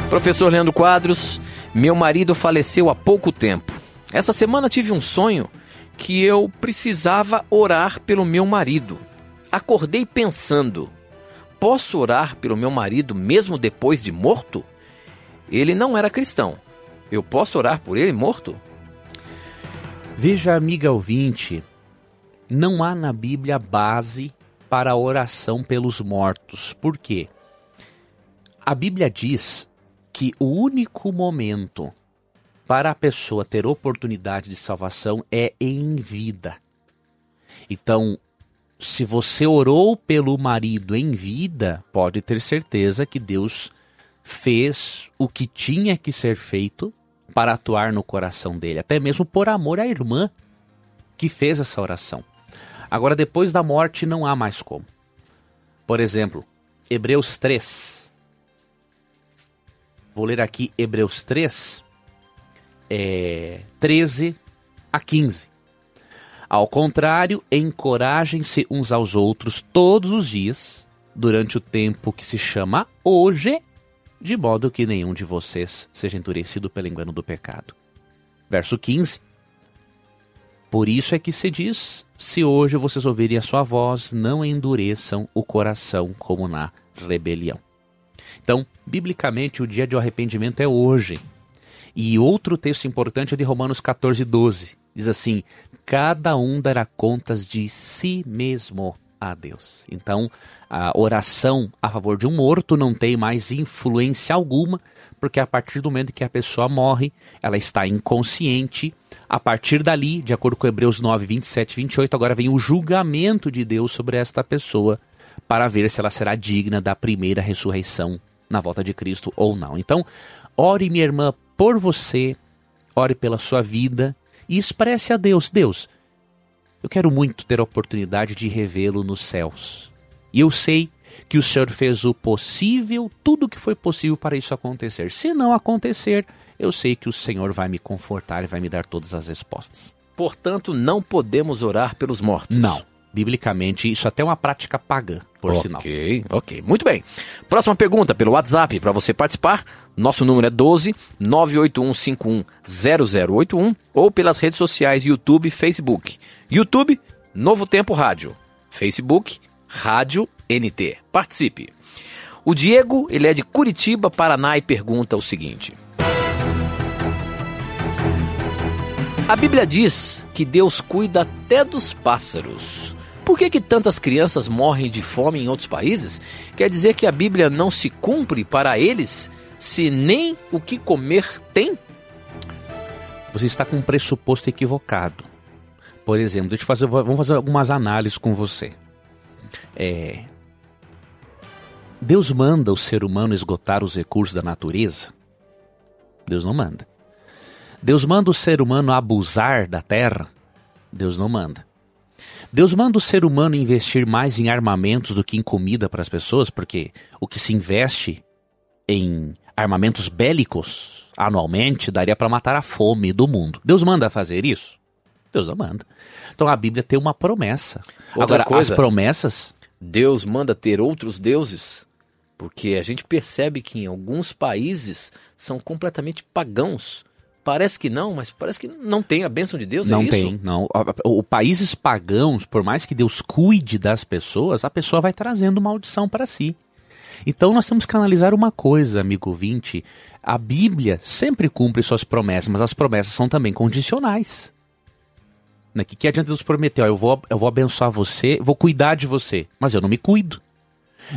Professor Leandro Quadros, meu marido faleceu há pouco tempo. Essa semana tive um sonho que eu precisava orar pelo meu marido. Acordei pensando: posso orar pelo meu marido mesmo depois de morto? Ele não era cristão. Eu posso orar por ele morto? Veja, amiga ouvinte, não há na Bíblia base para a oração pelos mortos. Por quê? A Bíblia diz que o único momento para a pessoa ter oportunidade de salvação é em vida. Então, se você orou pelo marido em vida, pode ter certeza que Deus fez o que tinha que ser feito para atuar no coração dele, até mesmo por amor à irmã que fez essa oração. Agora, depois da morte, não há mais como. Por exemplo, Hebreus 3. Vou ler aqui Hebreus 3, é, 13 a 15. Ao contrário, encorajem-se uns aos outros todos os dias, durante o tempo que se chama hoje, de modo que nenhum de vocês seja endurecido pelo engano do pecado. Verso 15. Por isso é que se diz: se hoje vocês ouvirem a sua voz, não endureçam o coração como na rebelião. Então, biblicamente, o dia de arrependimento é hoje. E outro texto importante é de Romanos 14, 12. Diz assim: Cada um dará contas de si mesmo a Deus. Então, a oração a favor de um morto não tem mais influência alguma, porque a partir do momento que a pessoa morre, ela está inconsciente. A partir dali, de acordo com Hebreus 9, 27 e 28, agora vem o julgamento de Deus sobre esta pessoa para ver se ela será digna da primeira ressurreição na volta de Cristo ou não. Então, ore, minha irmã, por você, ore pela sua vida e expresse a Deus: Deus, eu quero muito ter a oportunidade de revê-lo nos céus. E eu sei que o Senhor fez o possível, tudo o que foi possível para isso acontecer. Se não acontecer, eu sei que o Senhor vai me confortar e vai me dar todas as respostas. Portanto, não podemos orar pelos mortos. Não. Biblicamente, isso até é uma prática pagã, por Ok, sinal. ok. Muito bem. Próxima pergunta pelo WhatsApp para você participar. Nosso número é 12 981510081 ou pelas redes sociais YouTube e Facebook. YouTube, Novo Tempo Rádio. Facebook, Rádio NT. Participe. O Diego, ele é de Curitiba, Paraná e pergunta o seguinte: A Bíblia diz que Deus cuida até dos pássaros. Por que, que tantas crianças morrem de fome em outros países? Quer dizer que a Bíblia não se cumpre para eles se nem o que comer tem? Você está com um pressuposto equivocado. Por exemplo, deixa eu fazer, vamos fazer algumas análises com você. É, Deus manda o ser humano esgotar os recursos da natureza? Deus não manda. Deus manda o ser humano abusar da terra? Deus não manda. Deus manda o ser humano investir mais em armamentos do que em comida para as pessoas, porque o que se investe em armamentos bélicos anualmente daria para matar a fome do mundo. Deus manda fazer isso? Deus não manda. Então a Bíblia tem uma promessa. Outra Agora, coisa- as promessas Deus manda ter outros deuses? Porque a gente percebe que em alguns países são completamente pagãos. Parece que não, mas parece que não tem a bênção de Deus, é não isso? tem, não. O, o- países pagãos, por mais que Deus cuide das pessoas, a pessoa vai trazendo maldição para si. Então nós temos que analisar uma coisa, amigo ouvinte. A Bíblia sempre cumpre suas promessas, mas as promessas são também condicionais. Né? Que, que adianta Deus prometer, ó, eu, vou, eu vou abençoar você, vou cuidar de você, mas eu não me cuido.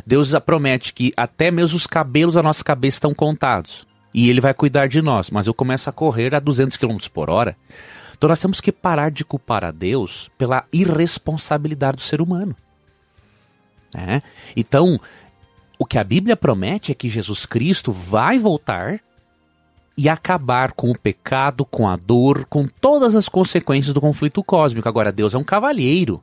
Deus promete que até mesmo os cabelos da nossa cabeça estão contados. E ele vai cuidar de nós, mas eu começo a correr a 200 km por hora. Então nós temos que parar de culpar a Deus pela irresponsabilidade do ser humano. né? Então, o que a Bíblia promete é que Jesus Cristo vai voltar e acabar com o pecado, com a dor, com todas as consequências do conflito cósmico. Agora, Deus é um cavalheiro.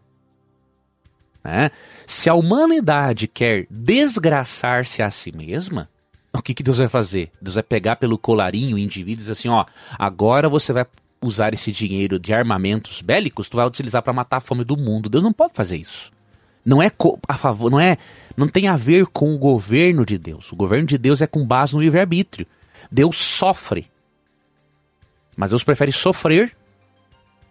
né? Se a humanidade quer desgraçar-se a si mesma, o que, que Deus vai fazer? Deus vai pegar pelo colarinho o indivíduo e dizer assim: ó, agora você vai usar esse dinheiro de armamentos bélicos, tu vai utilizar para matar a fome do mundo. Deus não pode fazer isso. Não é a favor, não é, não tem a ver com o governo de Deus. O governo de Deus é com base no livre-arbítrio. Deus sofre. Mas Deus prefere sofrer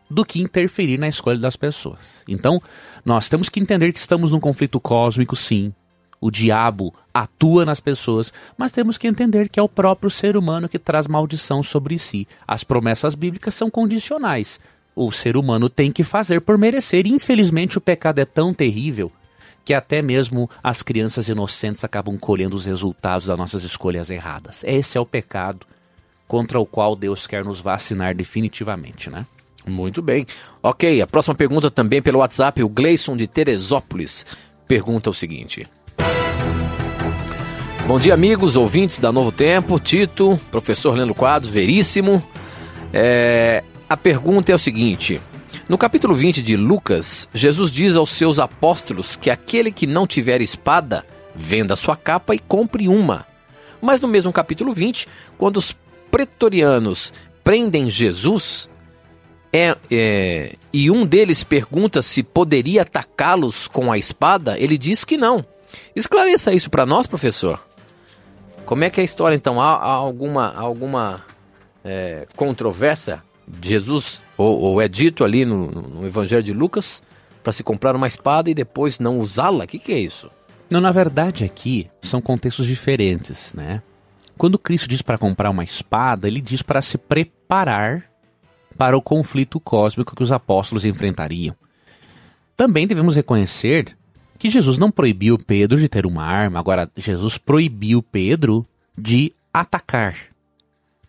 do que interferir na escolha das pessoas. Então, nós temos que entender que estamos num conflito cósmico, sim. O diabo atua nas pessoas, mas temos que entender que é o próprio ser humano que traz maldição sobre si. As promessas bíblicas são condicionais. O ser humano tem que fazer por merecer. Infelizmente, o pecado é tão terrível que até mesmo as crianças inocentes acabam colhendo os resultados das nossas escolhas erradas. Esse é o pecado contra o qual Deus quer nos vacinar definitivamente, né? Muito bem. Ok, a próxima pergunta também pelo WhatsApp, o Gleison de Teresópolis pergunta o seguinte. Bom dia, amigos, ouvintes da Novo Tempo, Tito, professor Leandro Quadros, veríssimo. É, a pergunta é o seguinte: no capítulo 20 de Lucas, Jesus diz aos seus apóstolos que aquele que não tiver espada, venda sua capa e compre uma. Mas no mesmo capítulo 20, quando os pretorianos prendem Jesus, é, é, e um deles pergunta se poderia atacá-los com a espada, ele diz que não. Esclareça isso para nós, professor. Como é que é a história então? Há, há alguma, alguma é, controvérsia? Jesus, ou, ou é dito ali no, no Evangelho de Lucas, para se comprar uma espada e depois não usá-la? O que, que é isso? Não, na verdade aqui são contextos diferentes, né? Quando Cristo diz para comprar uma espada, ele diz para se preparar para o conflito cósmico que os apóstolos enfrentariam. Também devemos reconhecer que Jesus não proibiu Pedro de ter uma arma, agora Jesus proibiu Pedro de atacar.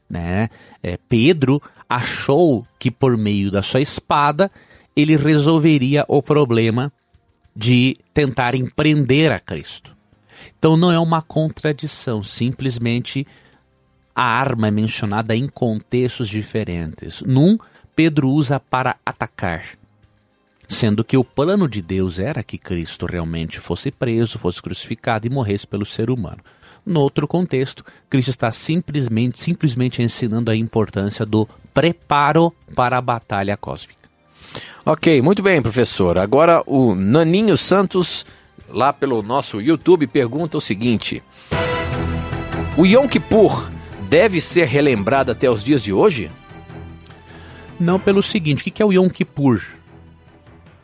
Né? É, Pedro achou que por meio da sua espada ele resolveria o problema de tentar empreender a Cristo. Então não é uma contradição, simplesmente a arma é mencionada em contextos diferentes. Num, Pedro usa para atacar, sendo que o plano de Deus era que Cristo realmente fosse preso, fosse crucificado e morresse pelo ser humano. No outro contexto, Cristo está simplesmente, simplesmente ensinando a importância do preparo para a batalha cósmica. Ok, muito bem, professor. Agora o Naninho Santos, lá pelo nosso YouTube, pergunta o seguinte: O Yom Kippur deve ser relembrado até os dias de hoje? Não, pelo seguinte: o que é o Yom Kippur?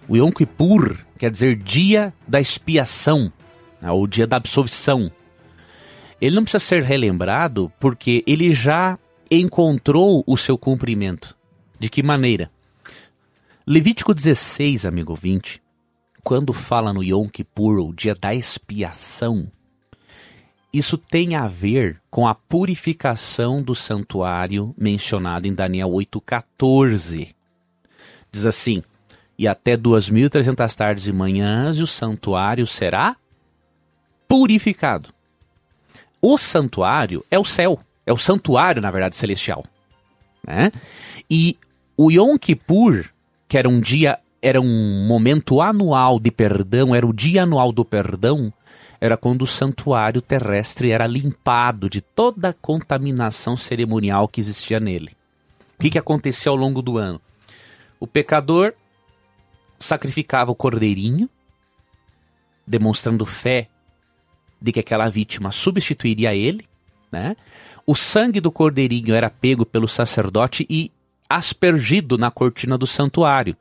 O Yom Kippur quer dizer dia da expiação, né, ou dia da absolvição. Ele não precisa ser relembrado porque ele já encontrou o seu cumprimento. De que maneira? Levítico 16, amigo 20, quando fala no Yom Kippur, o dia da expiação, isso tem a ver com a purificação do santuário mencionado em Daniel 8,14. Diz assim: E até 2.300 tardes e manhãs, o santuário será purificado. O santuário é o céu, é o santuário, na verdade, celestial. Né? E o Yom Kippur que era um dia, era um momento anual de perdão, era o dia anual do perdão, era quando o santuário terrestre era limpado de toda a contaminação cerimonial que existia nele. O que, que acontecia ao longo do ano? O pecador sacrificava o cordeirinho, demonstrando fé de que aquela vítima substituiria ele, né? O sangue do cordeirinho era pego pelo sacerdote e aspergido na cortina do santuário.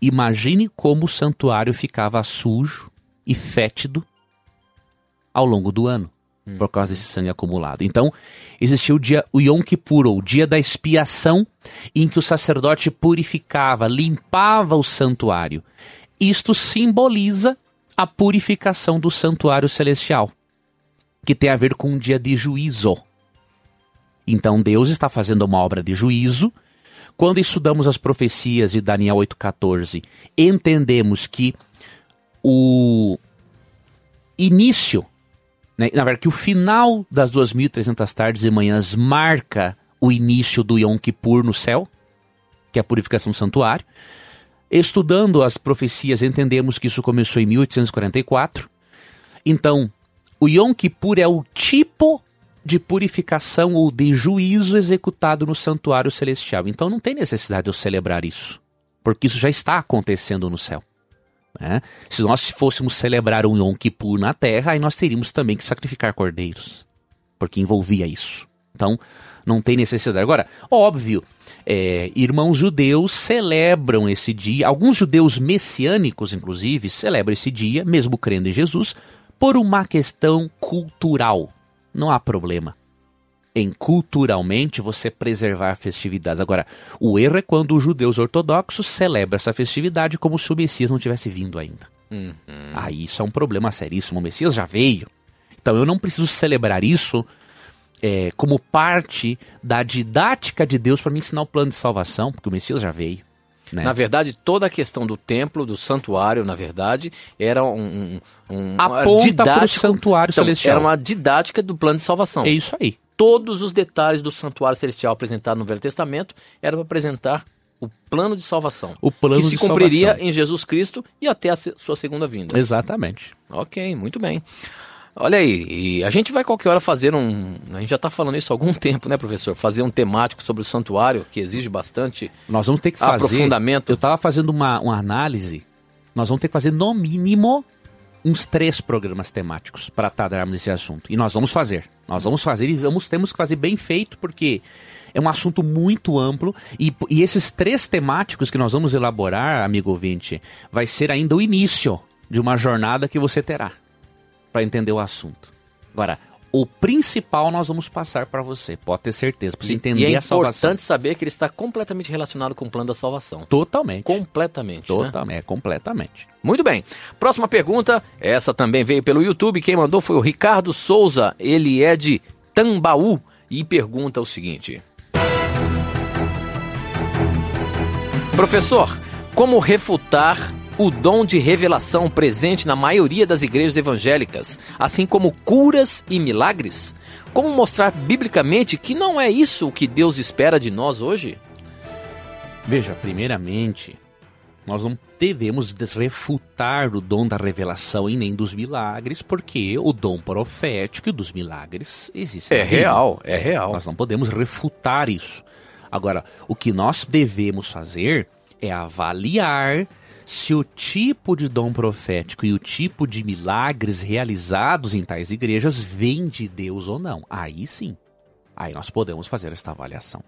Imagine como o santuário ficava sujo e fétido ao longo do ano, hum. por causa desse sangue acumulado. Então, existia o dia, o Yom Kippur, o dia da expiação, em que o sacerdote purificava, limpava o santuário. Isto simboliza a purificação do santuário celestial, que tem a ver com um dia de juízo. Então Deus está fazendo uma obra de juízo quando estudamos as profecias de Daniel 8,14, entendemos que o início, né, na verdade, que o final das 2.300 tardes e manhãs marca o início do Yom Kippur no céu, que é a purificação do santuário. Estudando as profecias, entendemos que isso começou em 1844. Então, o Yom Kippur é o tipo de purificação ou de juízo executado no santuário celestial. Então não tem necessidade de eu celebrar isso, porque isso já está acontecendo no céu. Né? Se nós fôssemos celebrar um Yom Kippur na terra, aí nós teríamos também que sacrificar cordeiros, porque envolvia isso. Então não tem necessidade. Agora, óbvio, é, irmãos judeus celebram esse dia, alguns judeus messiânicos, inclusive, celebram esse dia, mesmo crendo em Jesus, por uma questão cultural não há problema em culturalmente você preservar festividades. Agora, o erro é quando os judeus ortodoxos celebram essa festividade como se o Messias não tivesse vindo ainda. Uhum. Aí isso é um problema seríssimo. O Messias já veio. Então eu não preciso celebrar isso é, como parte da didática de Deus para me ensinar o plano de salvação, porque o Messias já veio. Né? Na verdade, toda a questão do templo, do santuário, na verdade, era um, um aponta para o santuário então, celestial. Era uma didática do plano de salvação. É isso aí. Todos os detalhes do santuário celestial apresentado no Velho Testamento eram para apresentar o plano de salvação. O plano que se cumpriria salvação. em Jesus Cristo e até a sua segunda vinda. Exatamente. Ok, muito bem. Olha aí, e a gente vai qualquer hora fazer um. A gente já está falando isso há algum [LAUGHS] tempo, né, professor? Fazer um temático sobre o santuário, que exige bastante. Nós vamos ter que fazer. Aprofundamento. Eu estava fazendo uma, uma análise. Nós vamos ter que fazer, no mínimo, uns três programas temáticos para tratarmos desse assunto. E nós vamos fazer. Nós vamos fazer e vamos, temos que fazer bem feito, porque é um assunto muito amplo. E, e esses três temáticos que nós vamos elaborar, amigo ouvinte, vai ser ainda o início de uma jornada que você terá para entender o assunto. Agora, o principal nós vamos passar para você, pode ter certeza, para você entender e é a salvação. importante saber que ele está completamente relacionado com o plano da salvação. Totalmente. Completamente. né? Totalmente, completamente. Muito bem. Próxima pergunta, essa também veio pelo YouTube. Quem mandou foi o Ricardo Souza. Ele é de Tambaú e pergunta o seguinte: Professor, como refutar o dom de revelação presente na maioria das igrejas evangélicas, assim como curas e milagres? Como mostrar biblicamente que não é isso o que Deus espera de nós hoje? Veja, primeiramente, nós não devemos refutar o dom da revelação e nem dos milagres, porque o dom profético e dos milagres existe. É real, é real. Nós não podemos refutar isso. Agora, o que nós devemos fazer é avaliar se o tipo de dom profético e o tipo de milagres realizados em tais igrejas vem de Deus ou não. Aí sim. Aí nós podemos fazer esta avaliação.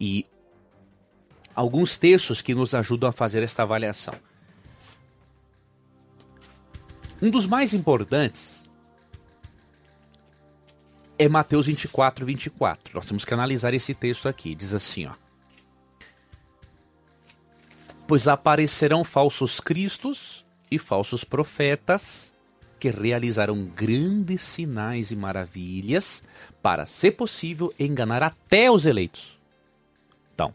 E alguns textos que nos ajudam a fazer esta avaliação. Um dos mais importantes é Mateus 24, 24. Nós temos que analisar esse texto aqui. Diz assim, ó. Pois aparecerão falsos cristos e falsos profetas que realizarão grandes sinais e maravilhas para, se possível, enganar até os eleitos. Então,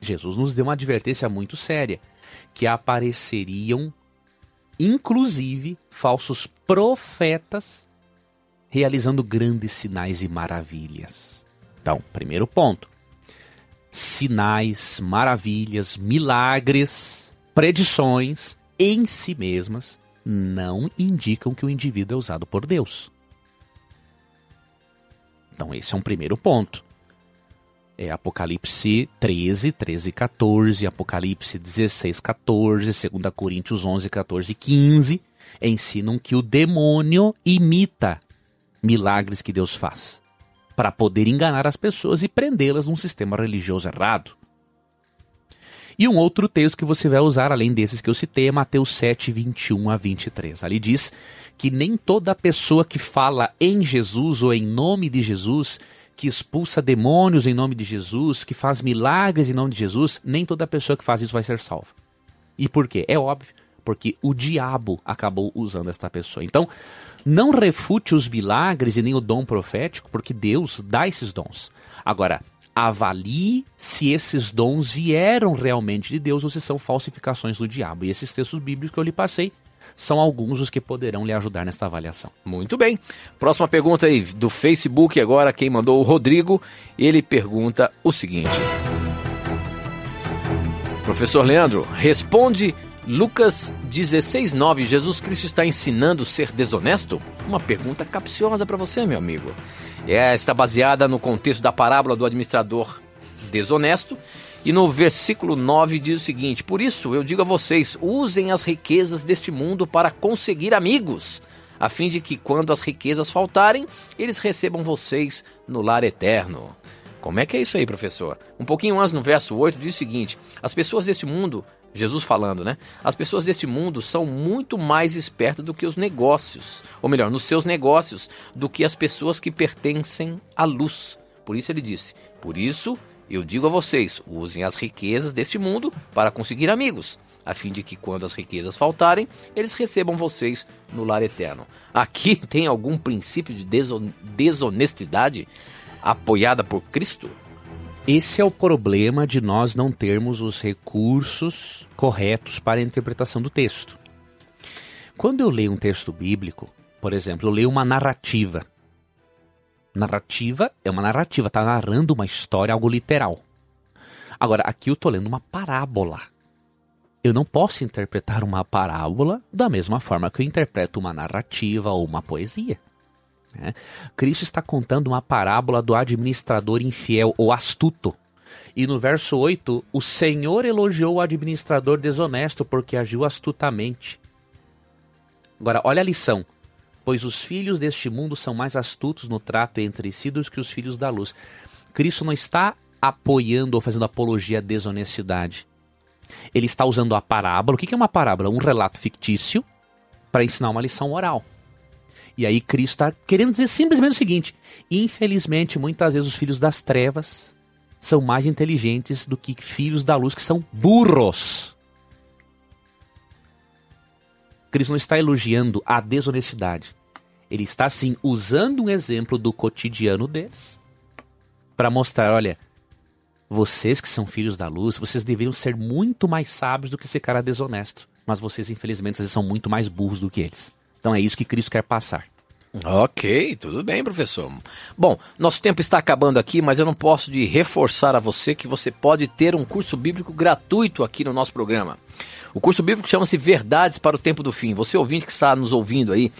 Jesus nos deu uma advertência muito séria, que apareceriam, inclusive, falsos profetas realizando grandes sinais e maravilhas. Então, primeiro ponto: sinais, maravilhas, milagres, predições em si mesmas não indicam que o indivíduo é usado por Deus. Então, esse é um primeiro ponto. É Apocalipse 13, 13 e 14, Apocalipse 16, 14, 2 Coríntios 11, 14 e 15 ensinam que o demônio imita milagres que Deus faz para poder enganar as pessoas e prendê-las num sistema religioso errado. E um outro texto que você vai usar, além desses que eu citei, é Mateus 7, 21 a 23. Ali diz que nem toda pessoa que fala em Jesus ou em nome de Jesus, que expulsa demônios em nome de Jesus, que faz milagres em nome de Jesus, nem toda pessoa que faz isso vai ser salva. E por quê? É óbvio, porque o diabo acabou usando esta pessoa. Então, não refute os milagres e nem o dom profético, porque Deus dá esses dons. Agora, avalie se esses dons vieram realmente de Deus ou se são falsificações do diabo. E esses textos bíblicos que eu lhe passei são alguns os que poderão lhe ajudar nesta avaliação. Muito bem. Próxima pergunta aí do Facebook agora, quem mandou o Rodrigo, ele pergunta o seguinte. Professor Leandro, responde Lucas 16:9, Jesus Cristo está ensinando ser desonesto? Uma pergunta capciosa para você, meu amigo. É, está baseada no contexto da parábola do administrador desonesto. E no versículo 9 diz o seguinte: Por isso eu digo a vocês, usem as riquezas deste mundo para conseguir amigos, a fim de que quando as riquezas faltarem, eles recebam vocês no lar eterno. Como é que é isso aí, professor? Um pouquinho antes, no verso 8, diz o seguinte: As pessoas deste mundo Jesus falando, né? As pessoas deste mundo são muito mais espertas do que os negócios, ou melhor, nos seus negócios, do que as pessoas que pertencem à luz. Por isso ele disse: Por isso eu digo a vocês, usem as riquezas deste mundo para conseguir amigos, a fim de que quando as riquezas faltarem, eles recebam vocês no lar eterno. Aqui [LAUGHS] tem algum princípio de deson desonestidade apoiada por Cristo? Esse é o problema de nós não termos os recursos corretos para a interpretação do texto. Quando eu leio um texto bíblico, por exemplo, eu leio uma narrativa. Narrativa é uma narrativa, está narrando uma história, algo literal. Agora, aqui eu estou lendo uma parábola. Eu não posso interpretar uma parábola da mesma forma que eu interpreto uma narrativa ou uma poesia. Né? Cristo está contando uma parábola do administrador infiel ou astuto. E no verso 8, o Senhor elogiou o administrador desonesto porque agiu astutamente. Agora, olha a lição. Pois os filhos deste mundo são mais astutos no trato entre si do que os filhos da luz. Cristo não está apoiando ou fazendo apologia à desonestidade. Ele está usando a parábola. O que é uma parábola? Um relato fictício para ensinar uma lição oral. E aí Cristo está querendo dizer simplesmente o seguinte: infelizmente, muitas vezes os filhos das trevas são mais inteligentes do que filhos da luz que são burros. Cristo não está elogiando a desonestidade. Ele está sim usando um exemplo do cotidiano deles para mostrar, olha, vocês que são filhos da luz, vocês deveriam ser muito mais sábios do que esse cara desonesto. Mas vocês, infelizmente, vocês são muito mais burros do que eles. Então é isso que Cristo quer passar. Ok, tudo bem, professor. Bom, nosso tempo está acabando aqui, mas eu não posso de reforçar a você que você pode ter um curso bíblico gratuito aqui no nosso programa. O curso bíblico chama-se Verdades para o Tempo do Fim. Você ouvinte que está nos ouvindo aí,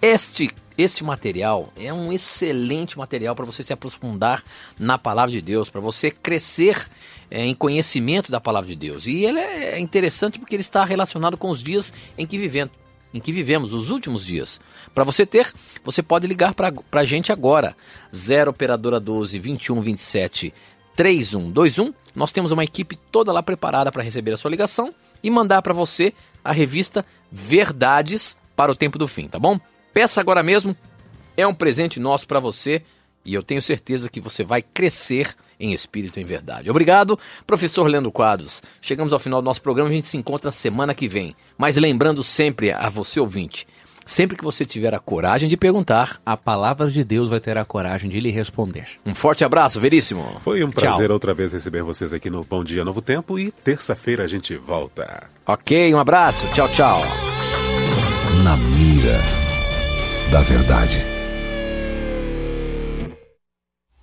este este material é um excelente material para você se aprofundar na palavra de Deus, para você crescer é, em conhecimento da palavra de Deus. E ele é interessante porque ele está relacionado com os dias em que vivemos, em que vivemos, os últimos dias. Para você ter, você pode ligar para a gente agora. 0 operadora 12 21 27 3121. Nós temos uma equipe toda lá preparada para receber a sua ligação e mandar para você a revista Verdades para o Tempo do Fim, tá bom? Peça agora mesmo, é um presente nosso para você e eu tenho certeza que você vai crescer em espírito e em verdade. Obrigado, professor Leandro Quadros. Chegamos ao final do nosso programa, a gente se encontra semana que vem. Mas lembrando sempre a você ouvinte, sempre que você tiver a coragem de perguntar, a palavra de Deus vai ter a coragem de lhe responder. Um forte abraço, Veríssimo. Foi um prazer Tchau. outra vez receber vocês aqui no Bom Dia Novo Tempo e terça-feira a gente volta. Ok, um abraço. Tchau, tchau. Na mira da verdade.